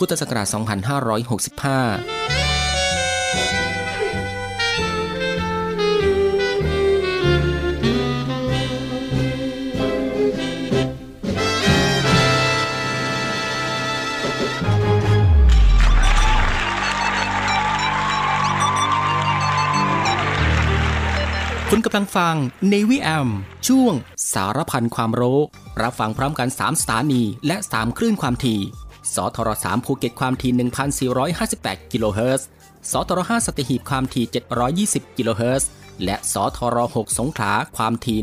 พุทธศักราช 2565คุณกำลังฟัง Navy AM ช่วงสารพันความรู้ รับฟังพร้อมกัน 3 สถานีและ 3 คลื่นความถี่ สทร3ภูเก็ตความถี่ 1,458 กิโลเฮิรตซ์ สทร5สัตหีบความถี่ 720 กิโลเฮิรตซ์ และสทร6สงขลาความถี่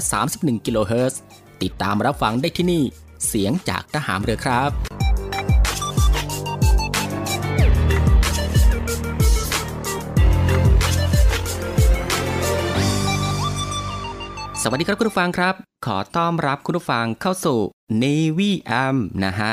1,431 กิโลเฮิรตซ์ ติดตามรับฟังได้ที่นี่ เสียงจากทหารเรือครับสวัสดีครับคุณผู้ฟังครับ ขอต้อนรับคุณผู้ฟังเข้าสู่ Navy AM นะฮะ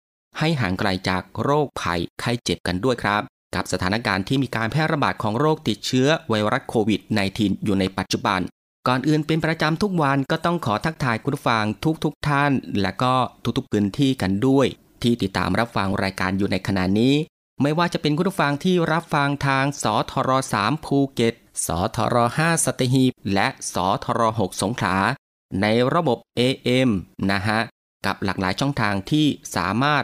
ให้ห่างไกลจากโรคภัยไข้เจ็บกันด้วยครับกับสถานการณ์ที่มีการแพร่ระบาดของโรคติดเชื้อไวรัสโควิด -19 อยู่ในปัจจุบัน ก่อนอื่นเป็นประจำทุกวันก็ต้องขอทักทายคุณผู้ฟังทุกๆทท่าน และก็ทุกๆพื้นที่กันด้วย ที่ติดตามรับฟังรายการอยู่ในขณะนี้ ไม่ว่าจะเป็นคุณผู้ฟังที่รับฟังทางสทร3ภูเก็ตสทร5สตหีบและสทร6สงขลาในระบบ AM นะฮะกับหลากหลายช่องทางที่สามารถ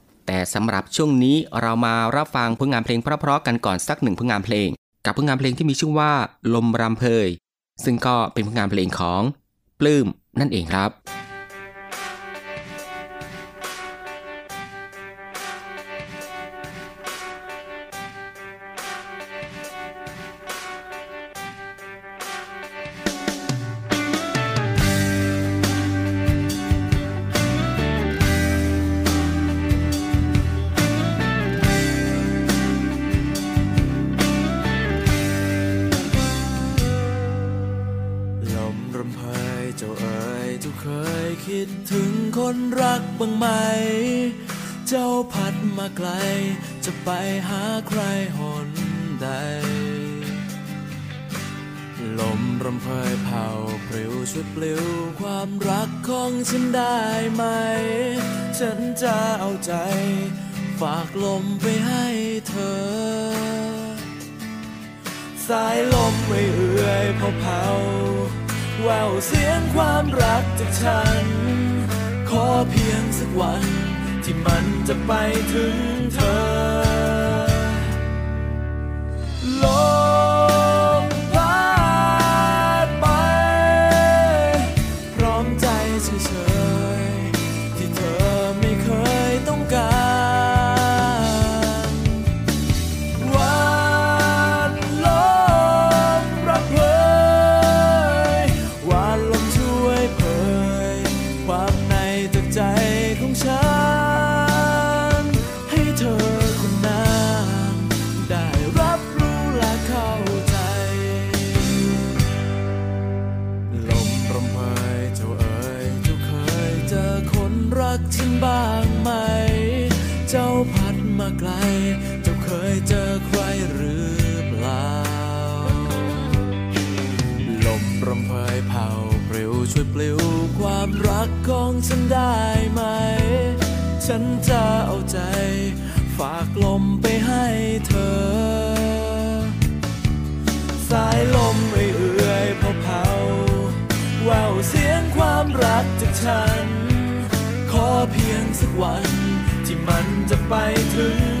แต่สำหรับช่วงนี้เรามารับฟังผลงานเพลงเพราะๆกันก่อนสักหนึ่งผลงานเพลง กับผลงานเพลงที่มีชื่อว่า ลมรำเพยซึ่งก็เป็นผลงานเพลงของปลื้มนั่นเองครับ ฉันได้ไหม ฉันจะเอาใจ ฝากลมไปให้เธอ สายลมไม่เอื่อยเผาแววเสียงความรักจากฉัน ขอเพียงสักวัน ที่มันจะไปถึงเธอลม ฉันได้ไหม ฉันจะเอาใจ ฝากลมไปให้เธอ สายลมไม่เอื่อยพอเผาแววเสียงความรักจากฉัน ขอเพียงสักวันที่มันจะไปถึง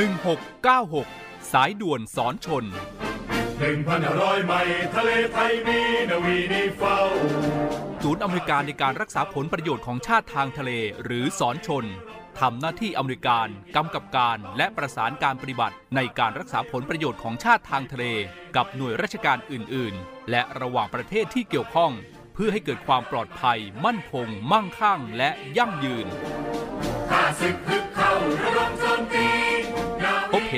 1696 สายด่วนสอนชนหนึ่งพันห้าร้อยไม่ทะเลไทยมีนาวีนีเฝ้า ศูนย์อำนวยการในการรักษาผลประโยชน์ของชาติทางทะเลหรือสอนชนทำหน้าที่อเมริการกำกับการและประสานการปฏิบัติในการรักษาผลประโยชน์ของชาติทางทะเล กับหน่วยราชการอื่น ๆ และระหว่างประเทศที่เกี่ยวข้อง เพื่อให้เกิดความปลอดภัย มั่นคง มั่งคั่ง และยั่งยืนข้าศึก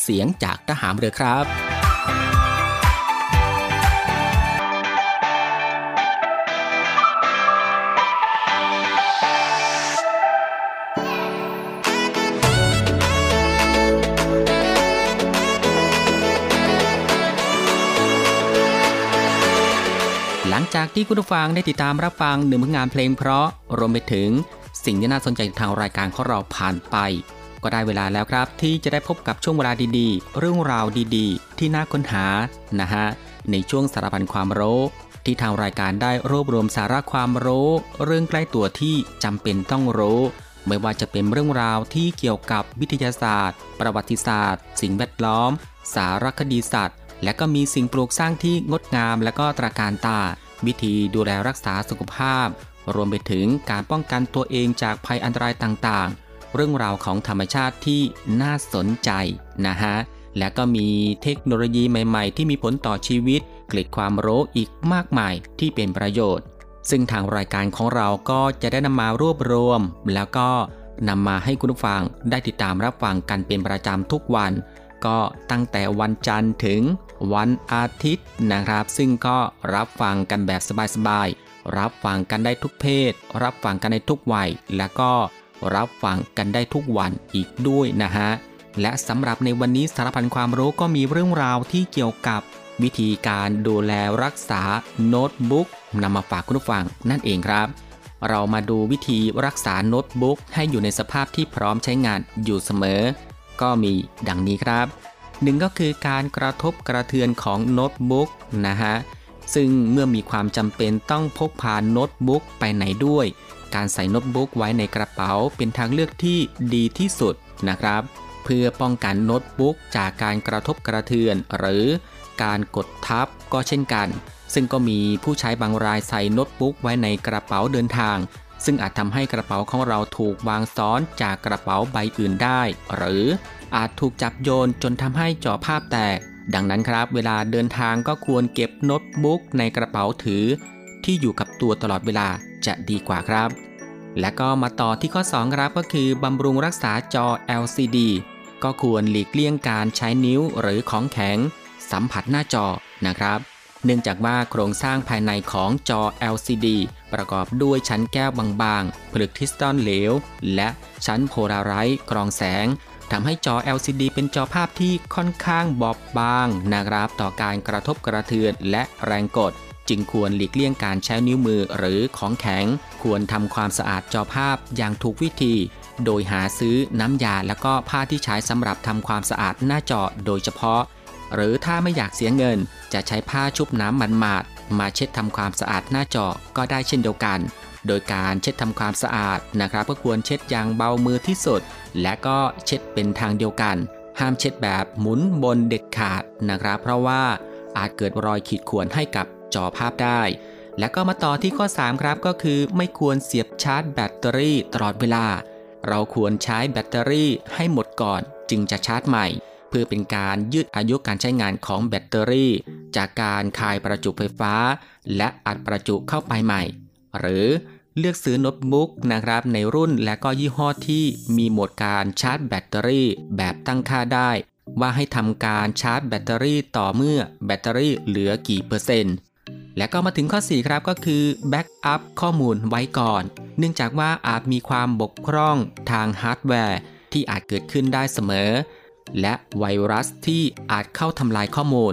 เสียงจากทหารเรือครับหลังจากที่คุณผู้ฟังได้ติดตามรับฟังหนึ่งผลงานเพลงเพราะรวมไปถึงสิ่งที่น่าสนใจทางรายการของเราผ่านไป ก็ได้เวลาแล้วครับ ที่จะได้พบกับช่วงเวลาดีๆ เรื่องราวดีๆ ที่น่าค้นหานะฮะในช่วงสารพันความรู้ที่ทางรายการได้รวบรวมสาระความรู้ เรื่องใกล้ตัวที่จำเป็นต้องรู้ ไม่ว่าจะเป็นเรื่องราวที่เกี่ยวกับวิทยาศาสตร์ ประวัติศาสตร์ สิ่งแวดล้อม สารคดีสัตว์ และก็มีสิ่งปลูกสร้างที่งดงาม และก็ตราการตา วิธีดูแลรักษาสุขภาพ รวมไปถึงการป้องกันตัวเองจากภัยอันตรายต่างๆ เรื่องราวของธรรมชาติที่น่าสนใจนะฮะ และก็มีเทคโนโลยีใหม่ๆ ที่มีผลต่อชีวิต เกล็ดความรู้อีกมากมายที่เป็นประโยชน์ ซึ่งทางรายการของเราก็จะได้นำมารวบรวม แล้วก็นำมาให้คุณผู้ฟังได้ติดตามรับฟังกันเป็นประจำทุกวัน ก็ตั้งแต่วันจันทร์ถึงวันอาทิตย์นะครับ ซึ่งก็รับฟังกันแบบสบายๆรับฟังกันได้ทุกเพศ รับฟังกันได้ทุกวัย และก็ รับฟังกันได้ทุกวันอีกด้วยนะฮะ และสำหรับในวันนี้สารพันความรู้ก็มีเรื่องราวที่เกี่ยวกับวิธีการดูแลรักษาโน้ตบุ๊กนำมาฝากคุณผู้ฟังนั่นเองครับ เรามาดูวิธีรักษาโน้ตบุ๊กให้อยู่ในสภาพที่พร้อมใช้งานอยู่เสมอ ก็มีดังนี้ครับหนึ่งก็คือการกระทบกระเทือนของโน้ตบุ๊กนะฮะซึ่งเมื่อมีความจำเป็นต้องพกพาโน้ตบุ๊กไปไหนด้วย การใส่โน้ตบุ๊กไว้ในกระเป๋าเป็นทางเลือกที่ดีที่สุดนะครับ เพื่อป้องกันโน้ตบุ๊กจากการกระทบกระเทือน หรือการกดทับก็เช่นกัน ซึ่งก็มีผู้ใช้บางรายใส่โน้ตบุ๊กไว้ในกระเป๋าเดินทาง ซึ่งอาจทำให้กระเป๋าของเราถูกวางซ้อนจากกระเป๋าใบอื่นได้ หรืออาจถูกจับโยนจนทำให้จอภาพแตก ดังนั้นครับ เวลาเดินทางก็ควรเก็บโน้ตบุ๊กในกระเป๋าถือ ที่อยู่กับตัวตลอดเวลา จะดีกว่าครับ และก็มาต่อที่ข้อ 2 ครับก็คือบำรุงรักษาจอ LCD ก็ควรหลีกเลี่ยงการใช้นิ้วหรือของแข็ง สัมผัสหน้าจอนะครับ เนื่องจากว่าโครงสร้างภายในของจอ LCD ประกอบด้วยชั้นแก้วบางๆ ผลึกทิสตอนเหลว และชั้นโพลาไรต์กรองแสงทำให้จอ LCD เป็นจอภาพที่ค่อนข้างบอบบางนะครับ ต่อการกระทบกระเทือนและแรงกด จึงควรหลีกเลี่ยงการใช้นิ้วมือหรือของแข็ง ควรทำความสะอาดจอภาพอย่างถูกวิธี โดยหาซื้อน้ำยาและก็ผ้าที่ใช้สำหรับทำความสะอาดหน้าจอโดยเฉพาะ หรือถ้าไม่อยากเสียเงิน จะใช้ผ้าชุบน้ำมันมาดมาเช็ดทำความสะอาดหน้าจอก็ได้เช่นเดียวกัน โดยการเช็ดทำความสะอาดนะครับก็ควรเช็ดอย่างเบามือที่สุด และก็เช็ดเป็นทางเดียวกัน ห้ามเช็ดแบบหมุนบนเด็ดขาดนะครับ เพราะว่าอาจเกิดรอยขีดข่วนให้กับ จอภาพได้ และก็มาต่อที่ข้อ 3 ครับก็คือไม่ควรเสียบชาร์จแบตเตอรี่ตลอดเวลา เราควรใช้แบตเตอรี่ให้หมดก่อนจึงจะชาร์จใหม่ เพื่อเป็นการยืดอายุการใช้งานของแบตเตอรี่ จากการคายประจุไฟฟ้า และอัดประจุเข้าไปใหม่ หรือเลือกซื้อโน้ตบุ๊กนะครับในรุ่นและก็ยี่ห้อที่มีโหมดการชาร์จแบตเตอรี่แบบตั้งค่าได้ ว่าให้ทำการชาร์จแบตเตอรี่ต่อเมื่อแบตเตอรี่เหลือกี่เปอร์เซ็นต์ และก็มาถึงข้อ 4 ครับก็คือ backup ข้อมูลไว้ก่อน เนื่องจากว่าอาจมีความบกพร่องทางฮาร์ดแวร์ ที่อาจเกิดขึ้นได้เสมอ และไวรัสที่อาจเข้าทำลายข้อมูล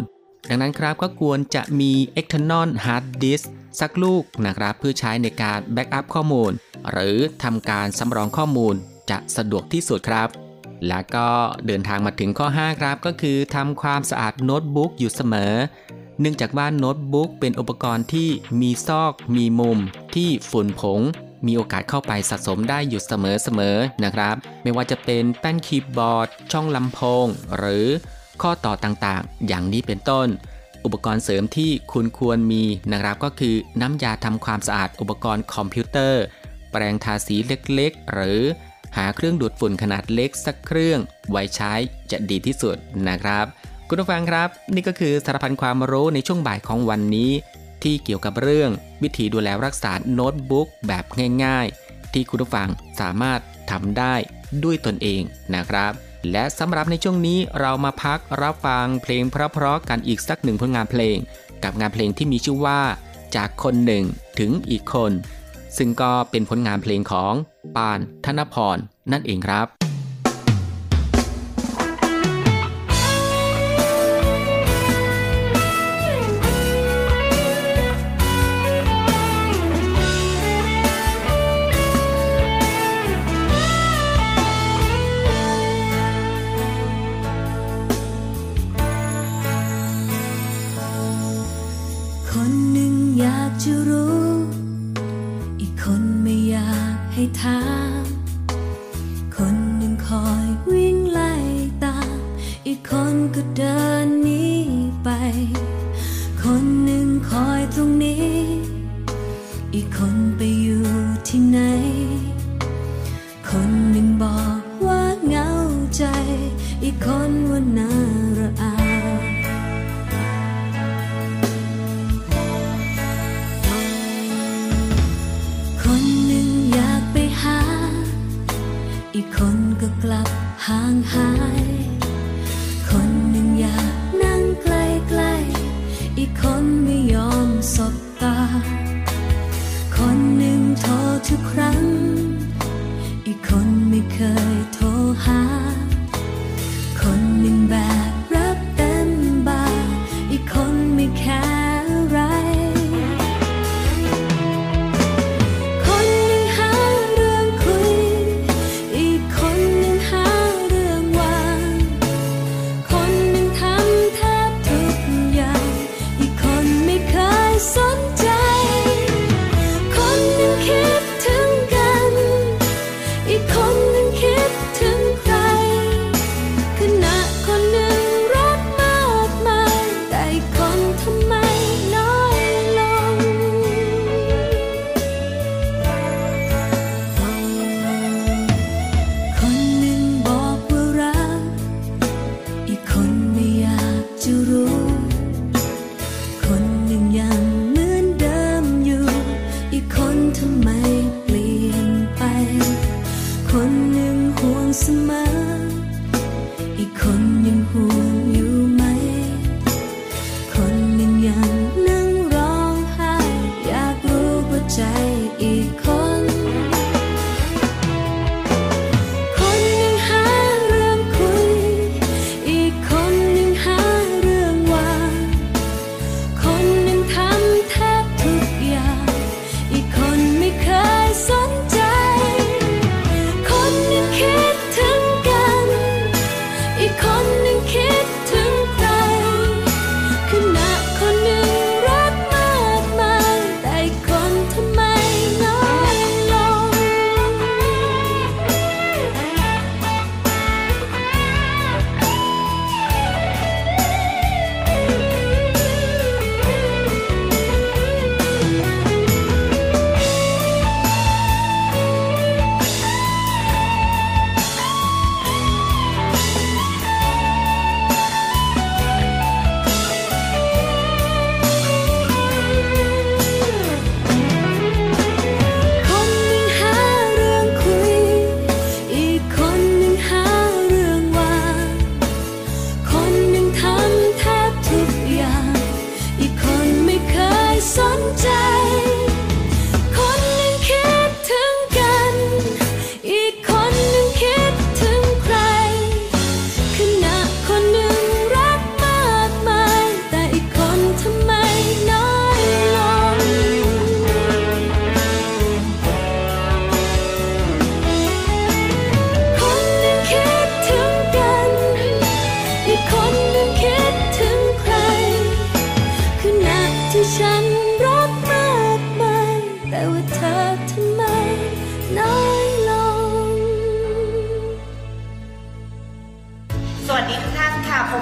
ดังนั้นครับก็ควรจะมี external hard disk สักลูกนะครับเพื่อใช้ในการ backup ข้อมูล หรือทำการสำรองข้อมูลจะสะดวกที่สุดครับ แล้วก็เดินทางมาถึงข้อ 5 ครับก็คือทำความสะอาดโน้ตบุ๊กอยู่เสมอ เนื่องจากว่าโน้ตบุ๊กเป็นอุปกรณ์ที่มีซอก มีมุม ที่ฝุ่นผง มีโอกาสเข้าไปสะสมได้อยู่เสมอๆนะครับ ไม่ว่าจะเป็นแป้นคีย์บอร์ด ช่องลำโพง หรือข้อต่อต่างๆ อย่างนี้เป็นต้น อุปกรณ์เสริมที่คุณควรมีนะครับก็คือน้ำยาทำความสะอาดอุปกรณ์คอมพิวเตอร์ แปรงทาสีเล็กๆ หรือหาเครื่องดูดฝุ่นขนาดเล็กสักเครื่อง ไว้ใช้จะดีที่สุดนะครับ คุณผู้ฟังครับ นี่ก็คือสารพันความรู้ในช่วงบ่ายของวันนี้ ที่เกี่ยวกับเรื่องวิธีดูแลรักษาโน้ตบุ๊กแบบง่าย ๆ ที่คุณผู้ฟังสามารถทำได้ด้วยตนเองนะครับ และสำหรับในช่วงนี้เรามาพักรับฟังเพลงเพราะๆกันอีกสักหนึ่งผลงานเพลง กับงานเพลงที่มีชื่อว่า จากคนหนึ่งถึงอีกคน ซึ่งก็เป็นผลงานเพลงของปานธนพรนั่นเองครับ คนไม่อยากให้ถาม คนหนึ่งคอยวิ่งไล่ตาม อีกคนก็เดิน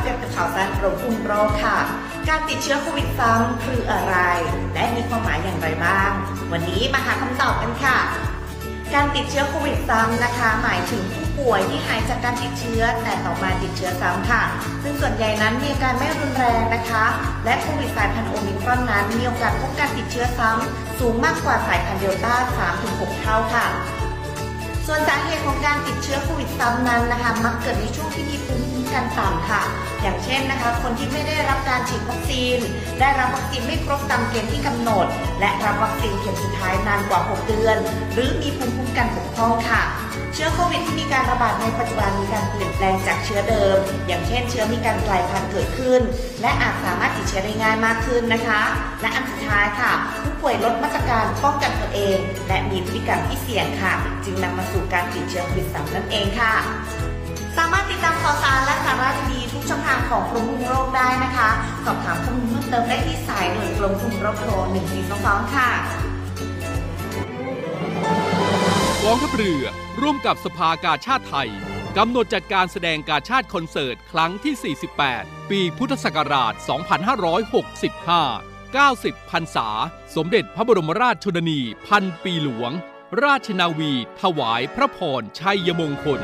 กรมคุมโรคค่ะ การติดเชื้อโควิดซ้ำคืออะไร และมีความหมายอย่างไรบ้าง วันนี้มาหาคำตอบกันค่ะ การติดเชื้อโควิดซ้ำนะคะ หมายถึงผู้ป่วยที่หายจากการติดเชื้อ แต่ต่อมาติดเชื้อซ้ำค่ะ ซึ่งส่วนใหญ่นั้นมีอาการไม่รุนแรงนะคะ และโควิดสายพันธุ์โอมิครอนนั้นมีโอกาสพบการติดเชื้อซ้ำสูงมากกว่าสายพันธุ์เดลต้า 3-6 เท่าค่ะส่วนสาเหตุของการติดเชื้อโควิดซ้ำนั้นนะคะ มักเกิดในช่วงที่มี กันต่ำค่ะ อย่างเช่นนะคะ คนที่ไม่ได้รับการฉีดวัคซีน ได้รับวัคซีนไม่ครบตามเกณฑ์ที่กำหนด และรับวัคซีนเข็มสุดท้ายนานกว่า 6 เดือน หรือมีภูมิคุ้มกันบกพร่องค่ะเชื้อโควิดที่มีการระบาดในปัจจุบันมีการเปลี่ยนแปลงจากเชื้อเดิม อย่างเช่น เชื้อมีการกลายพันธุ์เกิดขึ้น และอาจสามารถติดเชื้อได้ง่ายมากขึ้นนะคะ และอันสุดท้ายค่ะ ผู้ป่วยลดมาตรการป้องกันตัวเอง และมีพฤติกรรมที่เสี่ยงค่ะ จึงนำมาสู่การติดเชื้อโควิดซ้ำนั่นเองค่ะ สามารถติดตามข่าวสารและสาระดีๆทุกช่องทางของกรมคุมโรคได้นะคะ สอบถามข้อมูลเพิ่มเติมได้ที่สายด่วนกรมคุมโรคโทร1422ค่ะกองทัพเรือร่วมกับสภากาชาติไทยกำหนดจัดการแสดงการชาติคอนเสิร์ต ครั้งที่ 48 ปีพุทธศักราช 2565 90พรรษา สมเด็จพระบรมราชชนนี พันปีหลวง ราชนาวี ถวายพระพรชัยมงคล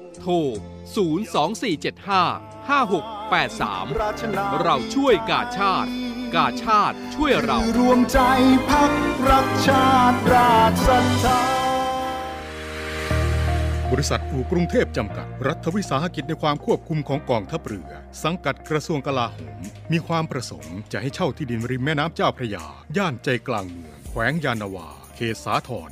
โทร 02475 5683 เราช่วยกาชาติ กาชาติช่วยเรา รวมใจพักรักชาติราชศรัทธาบริษัทอู่กรุงเทพจำกัด รัฐวิสาหกิจในความควบคุมของกองทัพเรือ สังกัดกระทรวงกลาโหม มีความประสงค์จะให้เช่าที่ดินริมแม่น้ำเจ้าพระยา ย่านใจกลางเมือง แขวงยานนาวา เขตสาทร